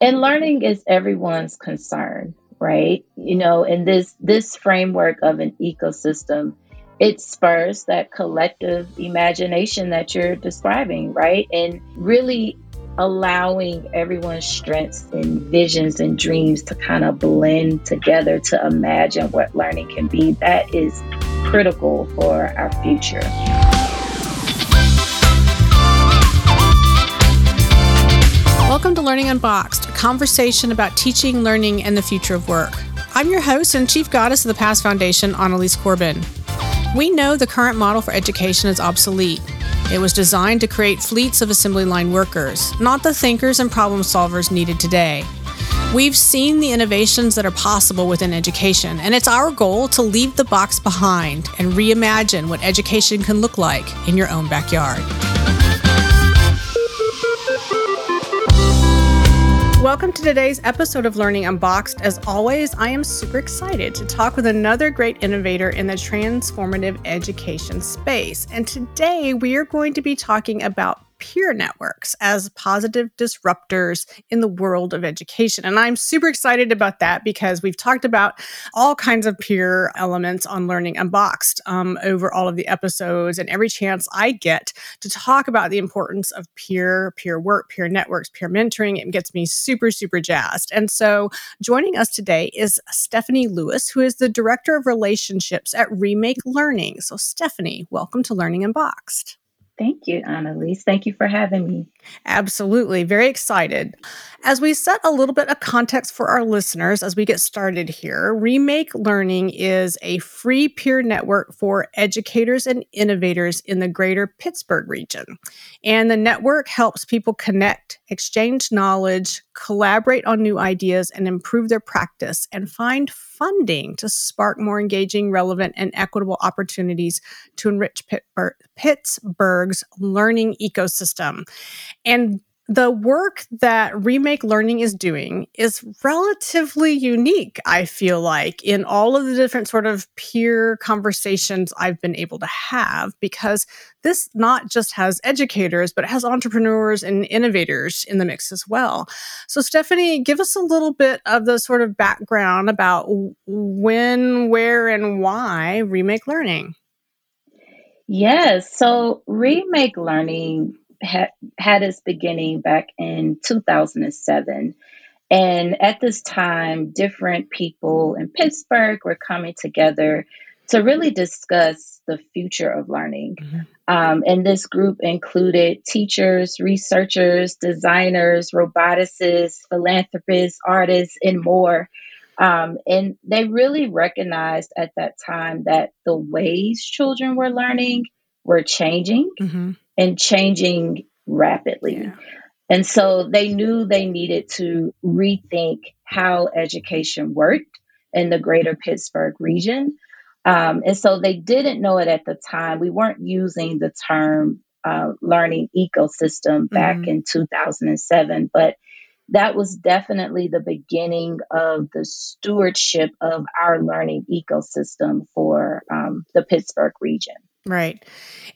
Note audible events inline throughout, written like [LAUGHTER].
And learning is everyone's concern, right? You know, in this this framework of an ecosystem, it spurs that collective imagination that you're describing, right? And really allowing everyone's strengths and visions and dreams to kind of blend together to imagine what learning can be. That is critical for our future. Welcome to Learning Unboxed, conversation about teaching, learning, and the future of work. I'm your host and chief goddess of the Past Foundation, Annalies Corbin. We know the current model for education is obsolete. It was designed to create fleets of assembly line workers, not the thinkers and problem solvers needed today. We've seen the innovations that are possible within education, and it's our goal to leave the box behind and reimagine what education can look like in your own backyard. Welcome to today's episode of Learning Unboxed. As always, I am super excited to talk with another great innovator in the transformative education space. And today we are going to be talking about peer networks as positive disruptors in the world of education. And I'm super excited about that because we've talked about all kinds of peer elements on Learning Unboxed um, over all of the episodes. And every chance I get to talk about the importance of peer, peer work, peer networks, peer mentoring, it gets me super, super jazzed. And so joining us today is Stephanie Lewis, who is the Director of Relationships at Remake Learning. So, Stephanie, welcome to Learning Unboxed. Thank you, Annalies. Thank you for having me. Absolutely. Very excited. As we set a little bit of context for our listeners as we get started here, Remake Learning is a free peer network for educators and innovators in the greater Pittsburgh region. And the network helps people connect, exchange knowledge, collaborate on new ideas, and improve their practice and find funding to spark more engaging, relevant, and equitable opportunities to enrich Pittsburgh's learning ecosystem. And the work that Remake Learning is doing is relatively unique, I feel like, in all of the different sort of peer conversations I've been able to have, because this not just has educators, but it has entrepreneurs and innovators in the mix as well. So, Stephanie, give us a little bit of the sort of background about when, where, and why Remake Learning. Yes. So, Remake Learning ha- had its beginning back in 2007. And at this time, different people in Pittsburgh were coming together to really discuss the future of learning. Mm-hmm. Um, and this group included teachers, researchers, designers, roboticists, philanthropists, artists, and more. Um, and they really recognized at that time that the ways children were learning were changing. Mm-hmm and changing rapidly. Yeah. And so they knew they needed to rethink how education worked in the greater Pittsburgh region. Um, and so they didn't know it at the time. We weren't using the term uh, learning ecosystem back mm-hmm. in 2007, but that was definitely the beginning of the stewardship of our learning ecosystem for um, the Pittsburgh region. Right.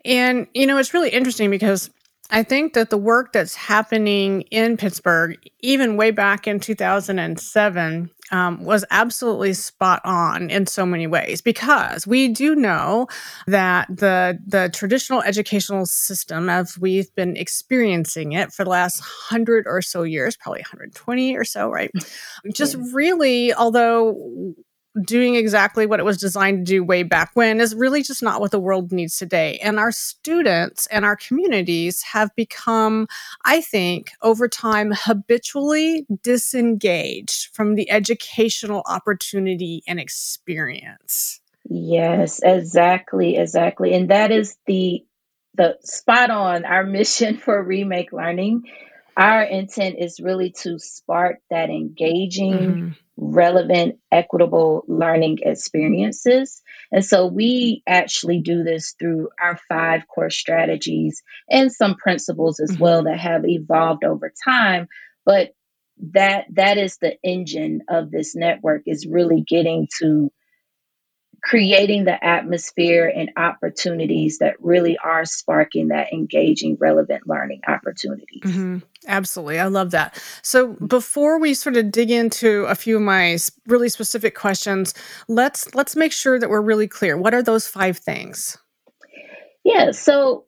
And, you know, it's really interesting because I think that the work that's happening in Pittsburgh, even way back in 2007, um, was absolutely spot on in so many ways because we do know that the the traditional educational system, as we've been experiencing it for the last hundred or so years, probably 120 or so, right? Just really, although doing exactly what it was designed to do way back when is really just not what the world needs today. And our students and our communities have become, I think, over time, habitually disengaged from the educational opportunity and experience. Yes, exactly, exactly. And that is the the spot on our [LAUGHS] mission for remake learning. Our intent is really to spark that engaging mm-hmm relevant, equitable learning experiences. And so we actually do this through our five core strategies and some principles as mm-hmm. well that have evolved over time. But that that is the engine of this network is really getting to creating the atmosphere and opportunities that really are sparking that engaging, relevant learning opportunities. Mm-hmm. Absolutely. I love that. So before we sort of dig into a few of my really specific questions, let's let's make sure that we're really clear. What are those five things? Yeah, so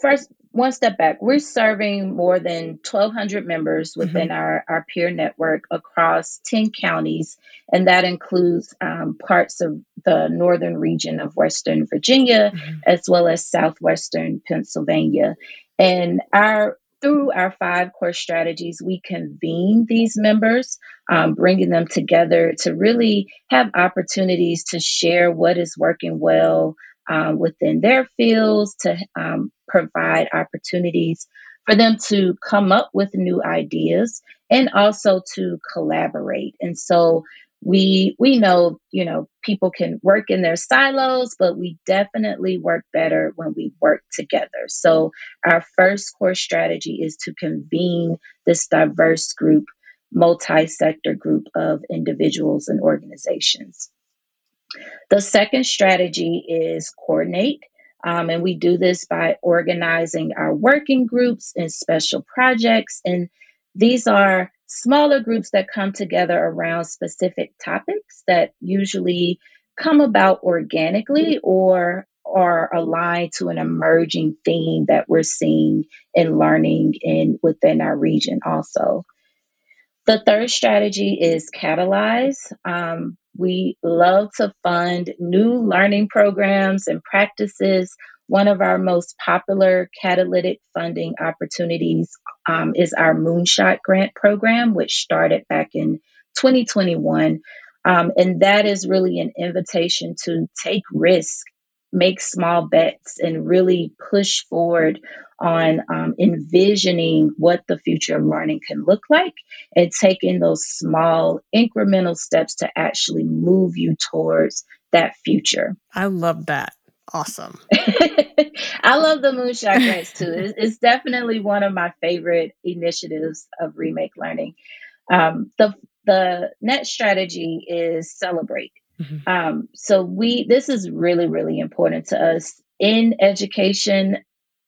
first one step back we're serving more than 1200 members within mm-hmm. our, our peer network across 10 counties and that includes um, parts of the northern region of western virginia mm-hmm. as well as southwestern pennsylvania and our through our five core strategies, we convene these members, um, bringing them together to really have opportunities to share what is working well, um, within their fields to um, provide opportunities for them to come up with new ideas and also to collaborate. And so we we know you know people can work in their silos but we definitely work better when we work together so our first core strategy is to convene this diverse group multi-sector group of individuals and organizations the second strategy is coordinate. Um, and we do this by organizing our working groups and special projects. And these are smaller groups that come together around specific topics that usually come about organically or are aligned to an emerging theme that we're seeing and learning in within our region also. The third strategy is catalyze. Um, we love to fund new learning programs and practices. One of our most popular catalytic funding opportunities um, is our Moonshot Grant Program, which started back in 2021. Um, and that is really an invitation to take risk, make small bets, and really push forward on um, envisioning what the future of learning can look like and taking those small incremental steps to actually move you towards that future. I love that. Awesome. [LAUGHS] I love the moonshot grants too. It's, it's, definitely one of my favorite initiatives of remake learning. Um, the the next strategy is celebrate. Mm-hmm. Um, so we this is really really important to us in education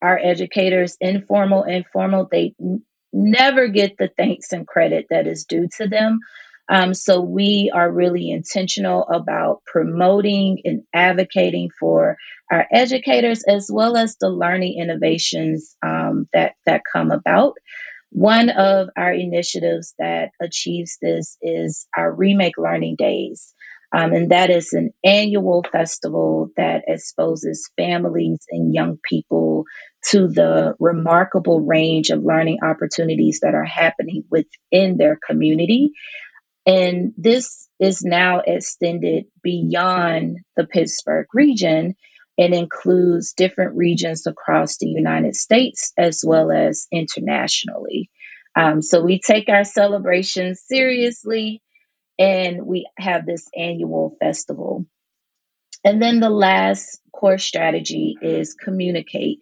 our educators, informal, informal, they n- never get the thanks and credit that is due to them. Um, so we are really intentional about promoting and advocating for our educators as well as the learning innovations um, that that come about. One of our initiatives that achieves this is our Remake Learning Days. Um, and that is an annual festival that exposes families and young people to the remarkable range of learning opportunities that are happening within their community. And this is now extended beyond the Pittsburgh region and includes different regions across the United States as well as internationally. Um, so we take our celebrations seriously and we have this annual festival. And then the last core strategy is communicate.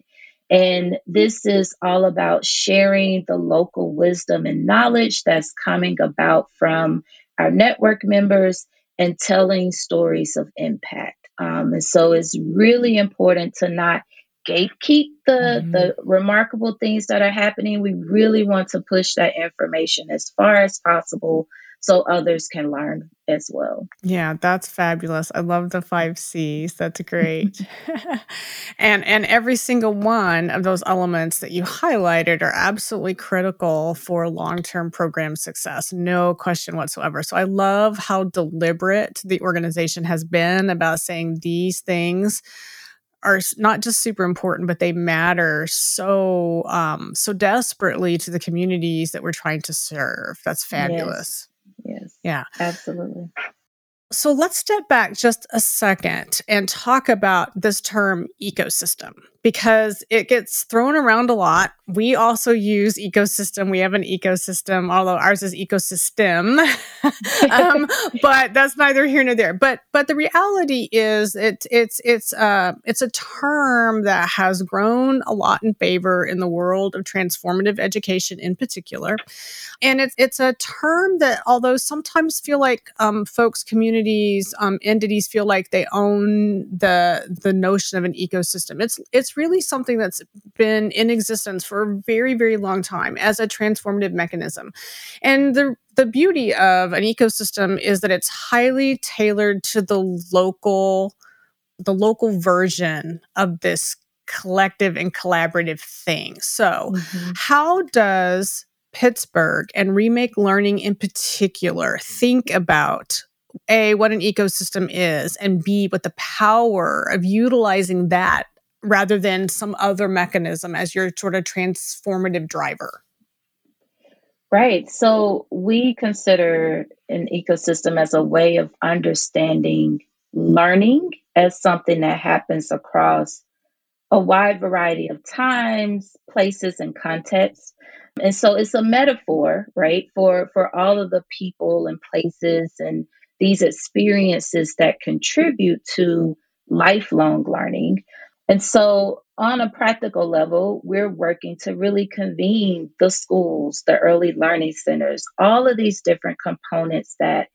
And this is all about sharing the local wisdom and knowledge that's coming about from our network members and telling stories of impact. Um, and so it's really important to not gatekeep the mm-hmm. the remarkable things that are happening. We really want to push that information as far as possible so others can learn as well. Yeah, that's fabulous. I love the 5 Cs. That's great. [LAUGHS] [LAUGHS] and and every single one of those elements that you highlighted are absolutely critical for long-term program success. No question whatsoever. So I love how deliberate the organization has been about saying these things are not just super important, but they matter so um, so desperately to the communities that we're trying to serve. That's fabulous. Yeah. Absolutely. So let's step back just a second and talk about this term ecosystem. Because it gets thrown around a lot. We also use ecosystem. We have an ecosystem, although ours is ecosystem. [LAUGHS] um, [LAUGHS] but that's neither here nor there. But but the reality is it it's it's uh it's a term that has grown a lot in favor in the world of transformative education in particular. And it's it's a term that although sometimes feel like um, folks, communities, um, entities feel like they own the the notion of an ecosystem. It's it's really something that's been in existence for a very very long time as a transformative mechanism, and the the beauty of an ecosystem is that it's highly tailored to the local the local version of this collective and collaborative thing. So, mm-hmm. how does Pittsburgh and Remake Learning in particular think about a what an ecosystem is and b what the power of utilizing that rather than some other mechanism as your sort of transformative driver? Right. So we consider an ecosystem as a way of understanding learning as something that happens across a wide variety of times places and contexts. And so it's a metaphor right for for all of the people and places and these experiences that contribute to lifelong learning. And so, on a practical level, we're working to really convene the schools, the early learning centers, all of these different components that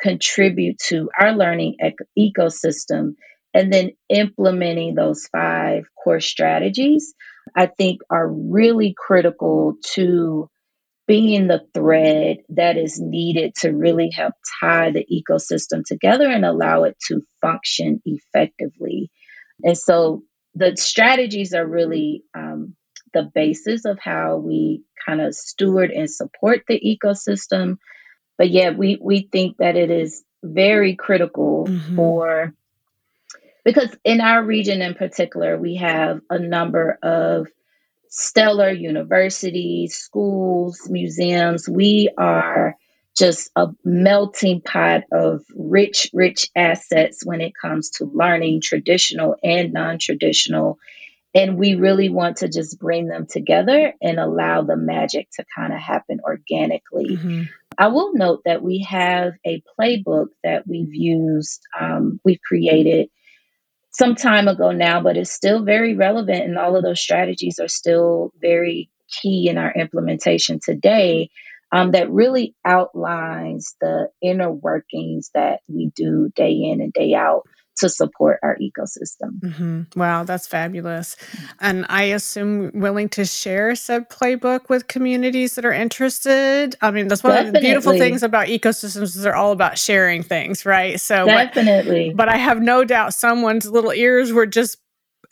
contribute to our learning ec- ecosystem, and then implementing those five core strategies, I think are really critical to being the thread that is needed to really help tie the ecosystem together and allow it to function effectively. And so the strategies are really um, the basis of how we kind of steward and support the ecosystem. But yeah, we, we think that it is very critical mm-hmm. for because in our region in particular, we have a number of stellar universities, schools, museums. We are just a melting pot of rich, rich assets when it comes to learning, traditional and non traditional. And we really want to just bring them together and allow the magic to kind of happen organically. Mm-hmm. I will note that we have a playbook that we've used, um, we've created some time ago now, but it's still very relevant. And all of those strategies are still very key in our implementation today. Um, that really outlines the inner workings that we do day in and day out to support our ecosystem. Mm-hmm. Wow, that's fabulous. And I assume willing to share said playbook with communities that are interested. I mean, that's one Definitely. of the beautiful things about ecosystems is they're all about sharing things, right? So Definitely. But, but I have no doubt someone's little ears were just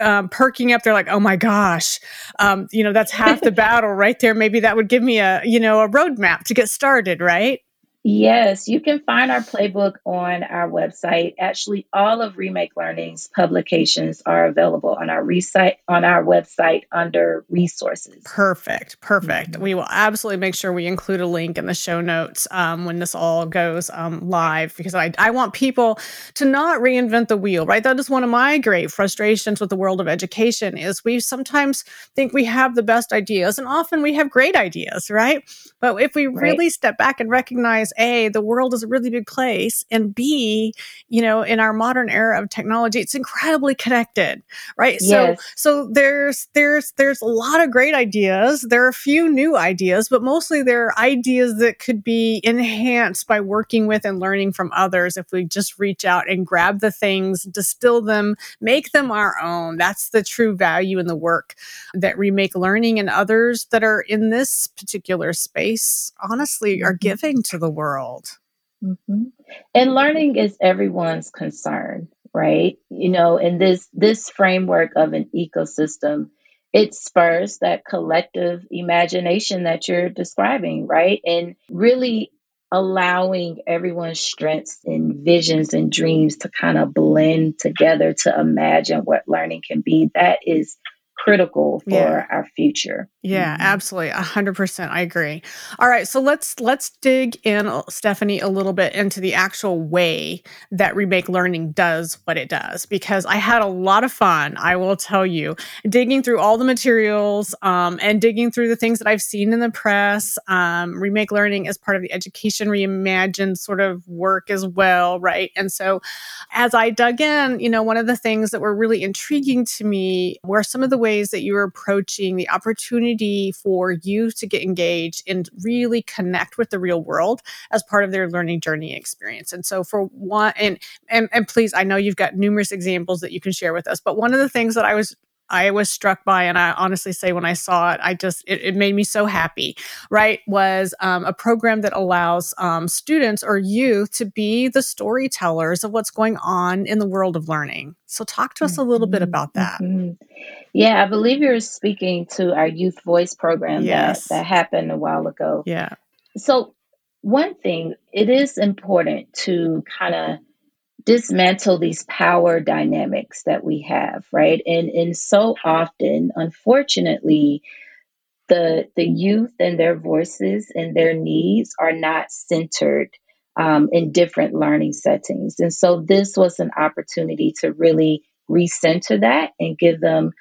um, perking up. They're like, "Oh my gosh, um, you know, that's half the [LAUGHS] battle right there. Maybe that would give me a, you know, a roadmap to get started, right?" Yes, you can find our playbook on our website. Actually, all of Remake Learning's publications are available on our resite on our website under resources. Perfect, perfect. Mm-hmm. We will absolutely make sure we include a link in the show notes um, when this all goes um, live because I, I want people to not reinvent the wheel. Right, that is one of my great frustrations with the world of education is we sometimes think we have the best ideas, and often we have great ideas, right? But if we right. really step back and recognize a, the world is a really big place, and B, you know, in our modern era of technology, it's incredibly connected, right? Yes. So, so there's there's there's a lot of great ideas. There are a few new ideas, but mostly they're ideas that could be enhanced by working with and learning from others. If we just reach out and grab the things, distill them, make them our own. That's the true value in the work that Remake Learning and others that are in this particular space honestly are mm-hmm. giving to the world world. Mm-hmm. And learning is everyone's concern, right? You know, in this this framework of an ecosystem, it spurs that collective imagination that you're describing, right? And really allowing everyone's strengths and visions and dreams to kind of blend together to imagine what learning can be. That is critical for yeah. our future. Yeah, mm-hmm. absolutely. A hundred percent. I agree. All right. So let's let's dig in, Stephanie, a little bit into the actual way that Remake Learning does what it does, because I had a lot of fun, I will tell you, digging through all the materials um, and digging through the things that I've seen in the press. Um, Remake Learning is part of the Education Reimagined sort of work as well, right? And so as I dug in, you know, one of the things that were really intriguing to me were some of the ways that you're approaching the opportunity opportunity for you to get engaged and really connect with the real world as part of their learning journey experience. And so for one and and, and please, I know you've got numerous examples that you can share with us, but one of the things that I was I was struck by, and I honestly say when I saw it, I just it, it made me so happy. Right, was um, a program that allows um, students or youth to be the storytellers of what's going on in the world of learning. So, talk to us a little bit mm-hmm. about that. Mm-hmm. Yeah, I believe you're speaking to our Youth Voice program yes. that, that happened a while ago. Yeah. So, one thing, it is important to kind of dismantle these power dynamics that we have, right? And and so often, unfortunately, the the youth and their voices and their needs are not centered um, in different learning settings. And so this was an opportunity to really recenter that and give them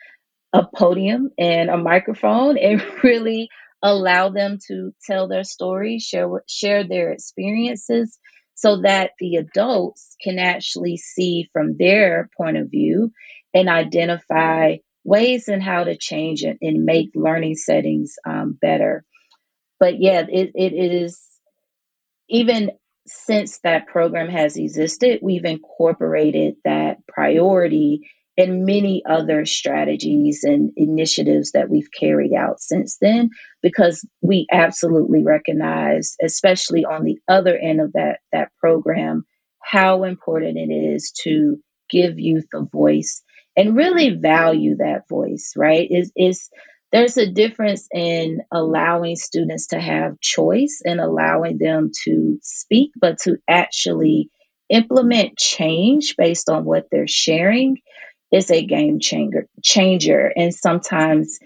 a podium and a microphone and [LAUGHS] really allow them to tell their stories, share share their experiences so that the adults can actually see from their point of view and identify ways and how to change it and make learning settings um, better. But yeah, it, it is even since that program has existed, we've incorporated that priority and many other strategies and initiatives that we've carried out since then because we absolutely recognize especially on the other end of that that program how important it is to give youth a voice and really value that voice right? Is is there's a difference in allowing students to have choice and allowing them to speak but to actually implement change based on what they're sharing is a game changer changer. And sometimes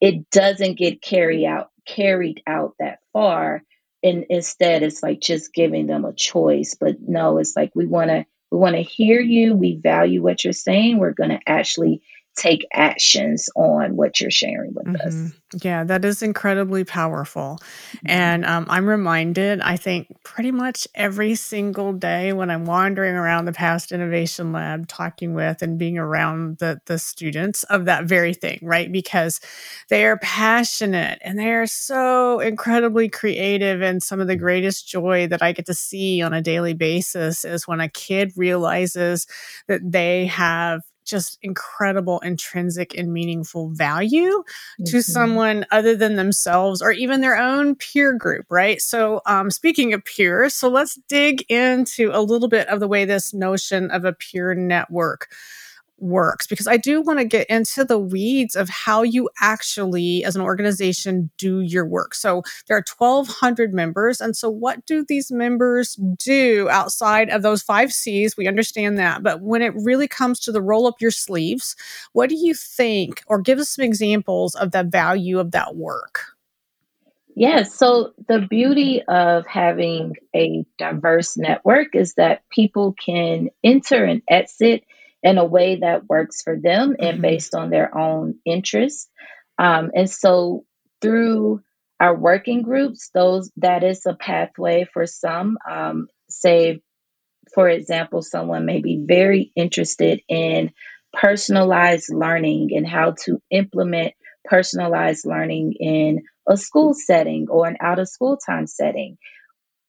it doesn't get carried out carried out that far. And instead it's like just giving them a choice. But no it's like we want to we want to hear you. We value what you're saying. We're going to actually take actions on what you're sharing with mm-hmm. us. Yeah, that is incredibly powerful. Mm-hmm. And um, I'm reminded, I think, pretty much every single day when I'm wandering around the Past Innovation Lab talking with and being around the, the students of that very thing, right? Because they are passionate and they are so incredibly creative. And some of the greatest joy that I get to see on a daily basis is when a kid realizes that they have just incredible intrinsic and meaningful value mm-hmm. to someone other than themselves or even their own peer group, right? So, um, speaking of peers, so let's dig into a little bit of the way this notion of a peer network works because I do want to get into the weeds of how you actually, as an organization, do your work. So there are 1,200 members. And so, what do these members do outside of those five C's? We understand that. But when it really comes to the roll up your sleeves, what do you think, or give us some examples of the value of that work? Yes. So the beauty of having a diverse network is that people can enter and exit in a way that works for them mm-hmm. and based on their own interests. Um, and so through our working groups, those that is a pathway for some. Um, say, for example, someone may be very interested in personalized learning and how to implement personalized learning in a school setting or an out of school time setting.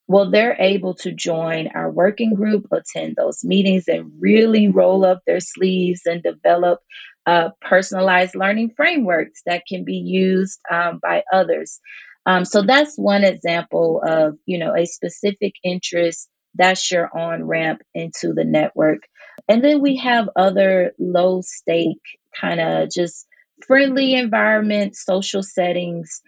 Well, they're able to join our working group, attend those meetings, and really roll up their sleeves and develop uh, personalized learning frameworks that can be used um, by others. Um, so that's one example of you know a specific interest that's your on ramp into the network. And then we have other low stake kind of just friendly environment, social settings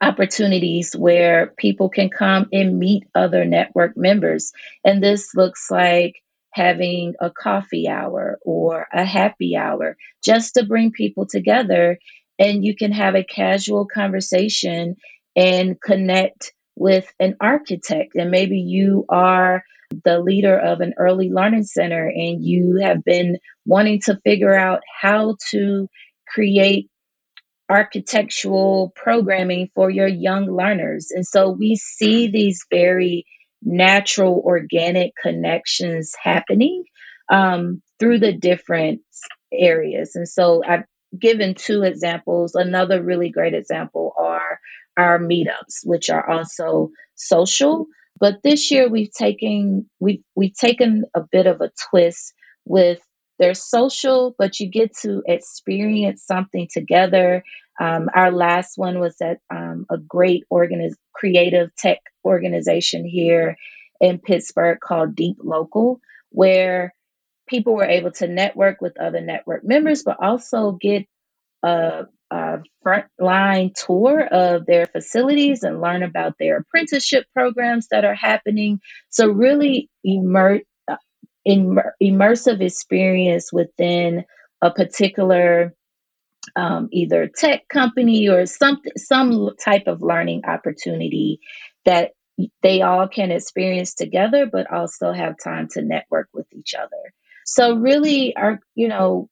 opportunities where people can come and meet other network members. And this looks like having a coffee hour or a happy hour just to bring people together and you can have a casual conversation and connect with an architect and maybe you are the leader of an early learning center and you have been wanting to figure out how to create architectural programming for your young learners. And so we see these very natural, organic connections happening um, through the different areas. And so I've given two examples. Another really great example are our meetups, which are also social. But this year we've taken we've we've taken a bit of a twist with they're social, but you get to experience something together. Um, our last one was at um, a great organiz- creative tech organization here in Pittsburgh called Deeplocal, where people were able to network with other network members, but also get a, a frontline tour of their facilities and learn about their apprenticeship programs that are happening. So, really immer- immer- immersive experience within a particular um, either tech company or some some type of learning opportunity that they all can experience together, but also have time to network with each other. So really, our you know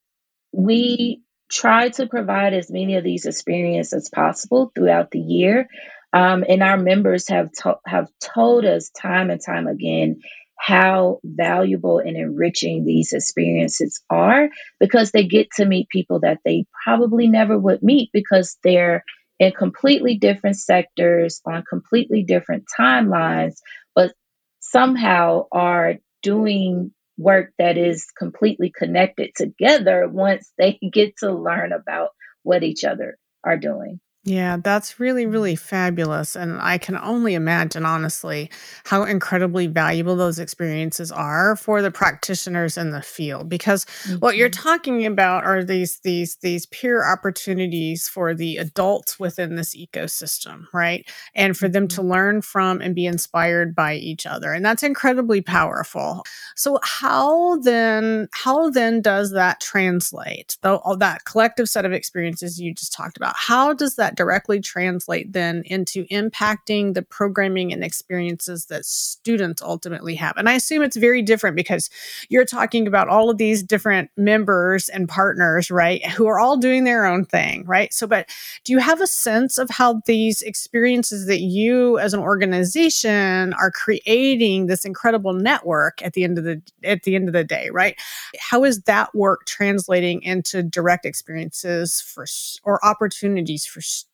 we try to provide as many of these experiences as possible throughout the year. Um, and our members have to- have told us time and time again how valuable and enriching these experiences are because they get to meet people that they probably never would meet because they're in completely different sectors on completely different timelines, but somehow are doing work that is completely connected together once they [LAUGHS] get to learn about what each other are doing. Yeah, that's really, really fabulous. And I can only imagine, honestly, how incredibly valuable those experiences are for the practitioners in the field. Because what you're talking about are these these these peer opportunities for the adults within this ecosystem, right? And for them to Mhm. learn from and be inspired by each other. And that's incredibly powerful. So how then how then does that translate? Though all that collective set of experiences you just talked about, how does that directly translate then into impacting the programming and experiences that students ultimately have? And I assume it's very different because you're talking about all of these different members and partners, right? Who are all doing their own thing, right? So, but do you have a sense of how these experiences that you as an organization are creating this incredible network at the end of the at the end of the day, right? How is that work translating into direct experiences for or opportunities for students?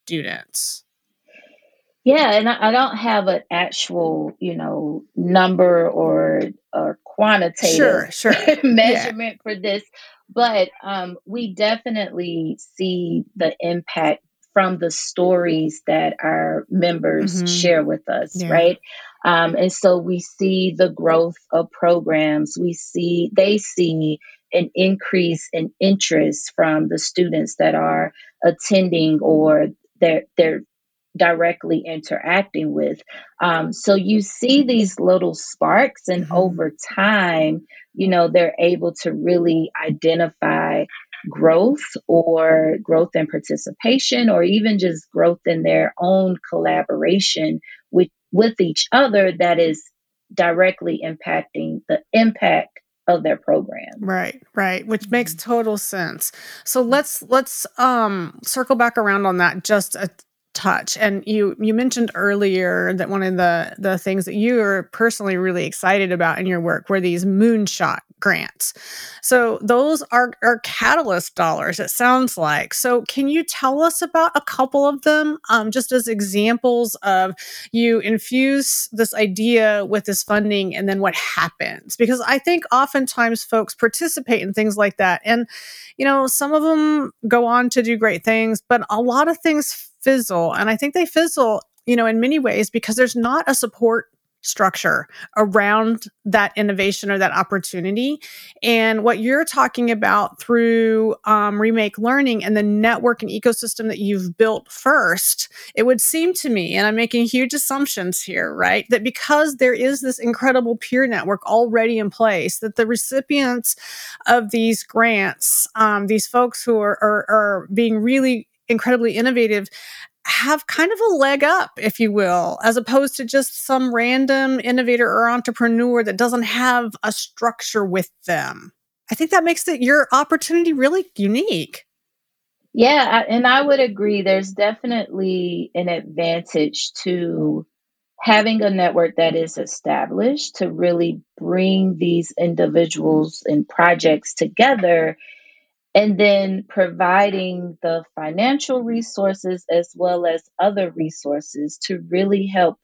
Yeah, and I, I don't have an actual, you know, number or or quantitative Sure, sure. [LAUGHS] Yeah. measurement for this, but um, we definitely see the impact from the stories that our members Mhm. share with us, Yeah. right? Um, and so we see the growth of programs. We see they see an increase in interest from the students that are attending or they're they're directly interacting with. Um, so you see these little sparks, and Mhm. over time, you know, they're able to really identify growth or growth in participation or even just growth in their own collaboration with with each other that is directly impacting the impact of their program. Right, right, which makes Mhm. total sense. So let's let's um circle back around on that just a touch. And you you mentioned earlier that one of the the things that you are personally really excited about in your work were these moonshot grants. So those are are catalyst dollars it sounds like. So can you tell us about a couple of them um, just as examples of you infuse this idea with this funding and then what happens because i think oftentimes folks participate in things like that and you know some of them go on to do great things but a lot of things fizzle and i think they fizzle you know in many ways because there's not a support structure around that innovation or that opportunity. And what you're talking about through um, Remake Learning and the network and ecosystem that you've built first, it would seem to me, and I'm making huge assumptions here, right, that because there is this incredible peer network already in place, that the recipients of these grants, um, these folks who are, are, are being really incredibly innovative have kind of a leg up, if you will, as opposed to just some random innovator or entrepreneur that doesn't have a structure with them. I think that makes it your opportunity really unique. Yeah, and I would agree. There's definitely an advantage to having a network that is established to really bring these individuals and projects together and then providing the financial resources as well as other resources to really help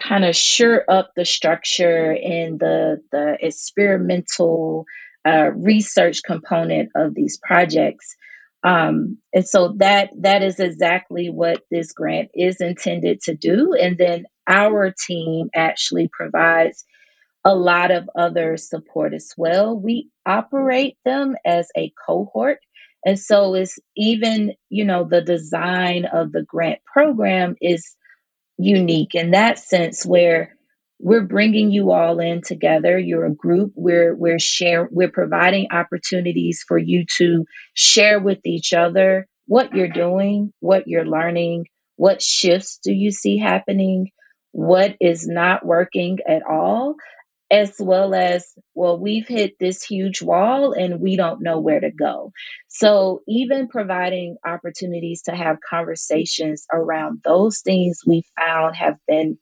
kind of sure up the structure and the the experimental uh, research component of these projects. Um, and so that that is exactly what this grant is intended to do. And then our team actually provides a lot of other support as well. We operate them as a cohort. And so it's even, you know, the design of the grant program is unique in that sense where we're bringing you all in together you're a group we're we're share we're providing opportunities for you to share with each other what you're doing what you're learning what shifts do you see happening what is not working at all as well as, well, we've hit this huge wall and we don't know where to go. So, even providing opportunities to have conversations around those things we found have been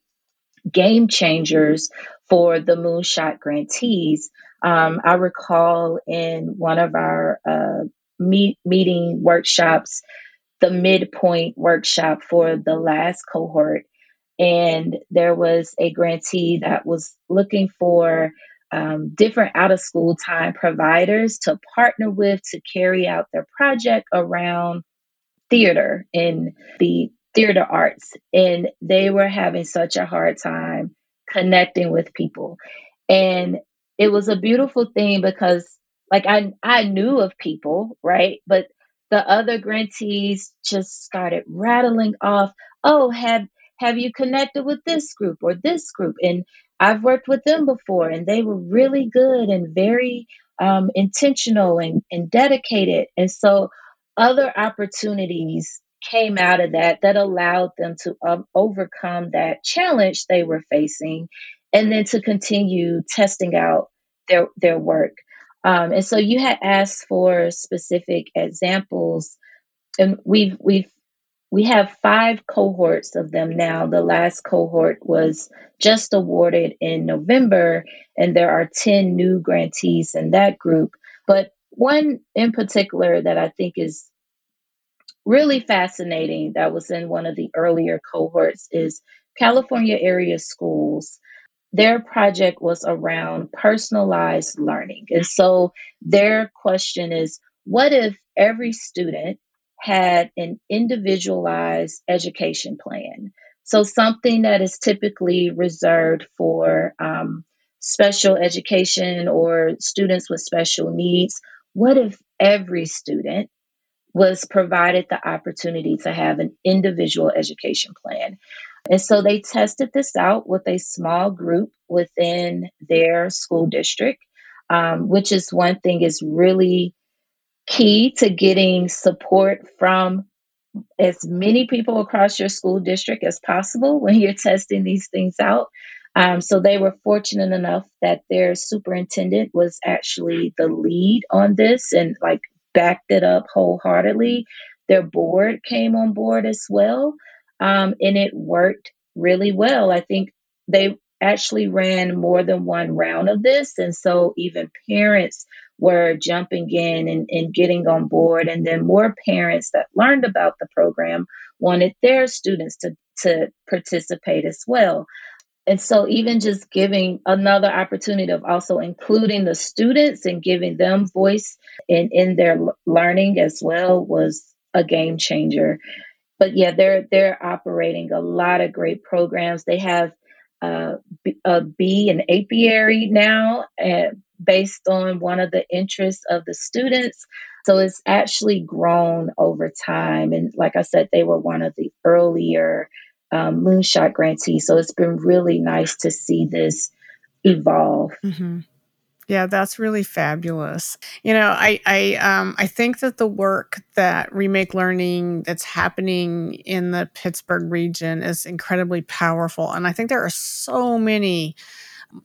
game changers for the Moonshot grantees. Um, I recall in one of our uh, meet, meeting workshops, the midpoint workshop for the last cohort, and there was a grantee that was looking for um, different out of school time providers to partner with to carry out their project around theater and the theater arts. And they were having such a hard time connecting with people. And it was a beautiful thing because like I I knew of people, right? But the other grantees just started rattling off, oh, have have you connected with this group or this group? And I've worked with them before, and they were really good and very um, intentional and, and dedicated. And so, other opportunities came out of that that allowed them to um, overcome that challenge they were facing and then to continue testing out their their work um, and so you had asked for specific examples and we've we've we have five cohorts of them now. The last cohort was just awarded in November, and there are 10 new grantees in that group. But one in particular that I think is really fascinating that was in one of the earlier cohorts is California area schools. Their project was around personalized learning. And so their question is what if every student had an individualized education plan. So, something that is typically reserved for um, special education or students with special needs. What if every student was provided the opportunity to have an individual education plan? And so they tested this out with a small group within their school district, um, which is one thing is really key to getting support from as many people across your school district as possible when you're testing these things out. Um, so they were fortunate enough that their superintendent was actually the lead on this and like backed it up wholeheartedly. Their board came on board as well, um, and it worked really well. I think they actually ran more than one round of this, and so even parents were jumping in and, and getting on board. And then more parents that learned about the program wanted their students to, to participate as well. And so, even just giving another opportunity of also including the students and giving them voice in, in their learning as well was a game changer. But yeah, they're they're operating a lot of great programs. They have uh, a bee, an apiary now, uh, based on one of the interests of the students. So it's actually grown over time. And like I said, they were one of the earlier um, Moonshot grantees. So it's been really nice to see this evolve. Mm-hmm. Yeah, that's really fabulous. You know, I I um I think that the work that Remake Learning that's happening in the Pittsburgh region is incredibly powerful and I think there are so many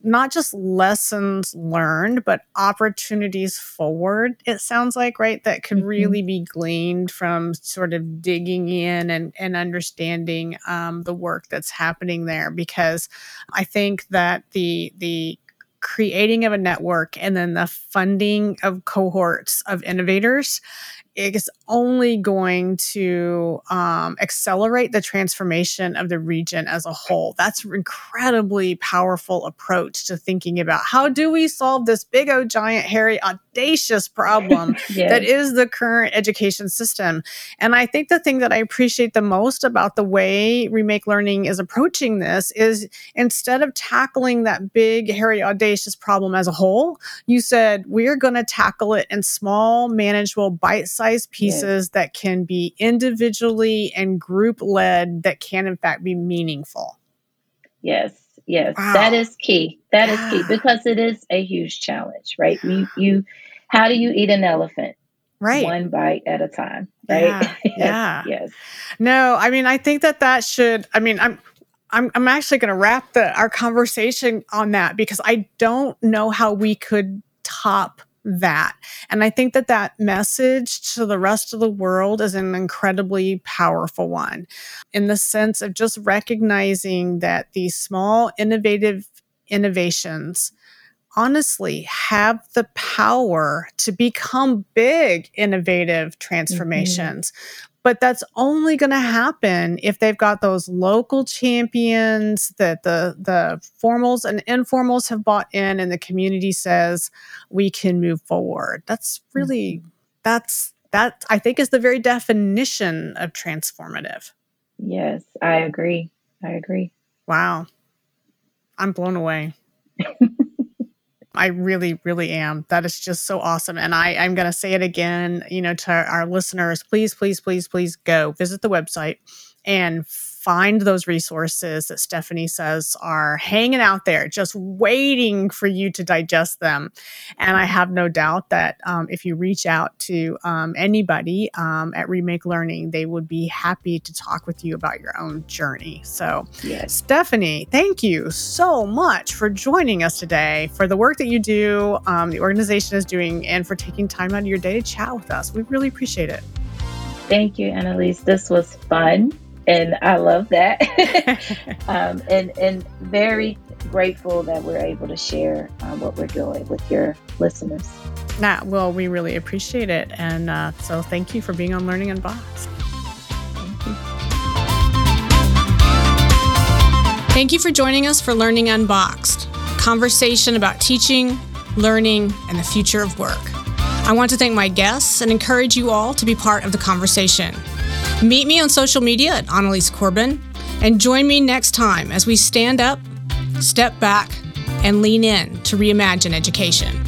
not just lessons learned, but opportunities forward, it sounds like, right? That could mm-hmm. really be gleaned from sort of digging in and, and understanding um, the work that's happening there. Because I think that the the creating of a network and then the funding of cohorts of innovators is only going to um, accelerate the transformation of the region as a whole. That's an incredibly powerful approach to thinking about how do we solve this big, old, giant, hairy, audacious problem [LAUGHS] yes. that is the current education system. And I think the thing that I appreciate the most about the way Remake Learning is approaching this is instead of tackling that big, hairy, audacious problem as a whole, you said we're going to tackle it in small, manageable, bite sized pieces yes. that can be individually and group led that can, in fact, be meaningful. Yes, yes, wow. that is key. That yeah. is key because it is a huge challenge, right? You, you, how do you eat an elephant? Right, one bite at a time, right? Yeah, [LAUGHS] yes, yeah. yes. No, I mean, I think that that should. I mean, I'm I'm, I'm actually going to wrap the our conversation on that because I don't know how we could top that. And I think that that message to the rest of the world is an incredibly powerful one in the sense of just recognizing that these small, innovative innovations honestly have the power to become big, innovative transformations. Mm-hmm but that's only going to happen if they've got those local champions that the the formals and informals have bought in and the community says we can move forward. That's really mm-hmm. that's that i think is the very definition of transformative. Yes i agree. I agree. Wow. I'm blown away [LAUGHS] I really, really am. That is just so awesome. And I, I'm going to say it again, you know, to our listeners, please, please, please, please go visit the website and find those resources that Stephanie says are hanging out there, just waiting for you to digest them. And I have no doubt that um, if you reach out to um, anybody um, at Remake Learning, they would be happy to talk with you about your own journey. So, yes. Stephanie, thank you so much for joining us today for the work that you do, um, the organization is doing, and for taking time out of your day to chat with us. We really appreciate it. Thank you, Annalies. This was fun and I love that. [LAUGHS] [LAUGHS] um, and and very grateful that we're able to share uh, what we're doing with your listeners. Nah, well, we really appreciate it, and uh, so thank you for being on Learning Unboxed. Thank you. Thank you for joining us for Learning Unboxed, conversation about teaching, learning, and the future of work. I want to thank my guests and encourage you all to be part of the conversation. Meet me on social media at Annalies Corbin and join me next time as we stand up, step back, and lean in to reimagine education.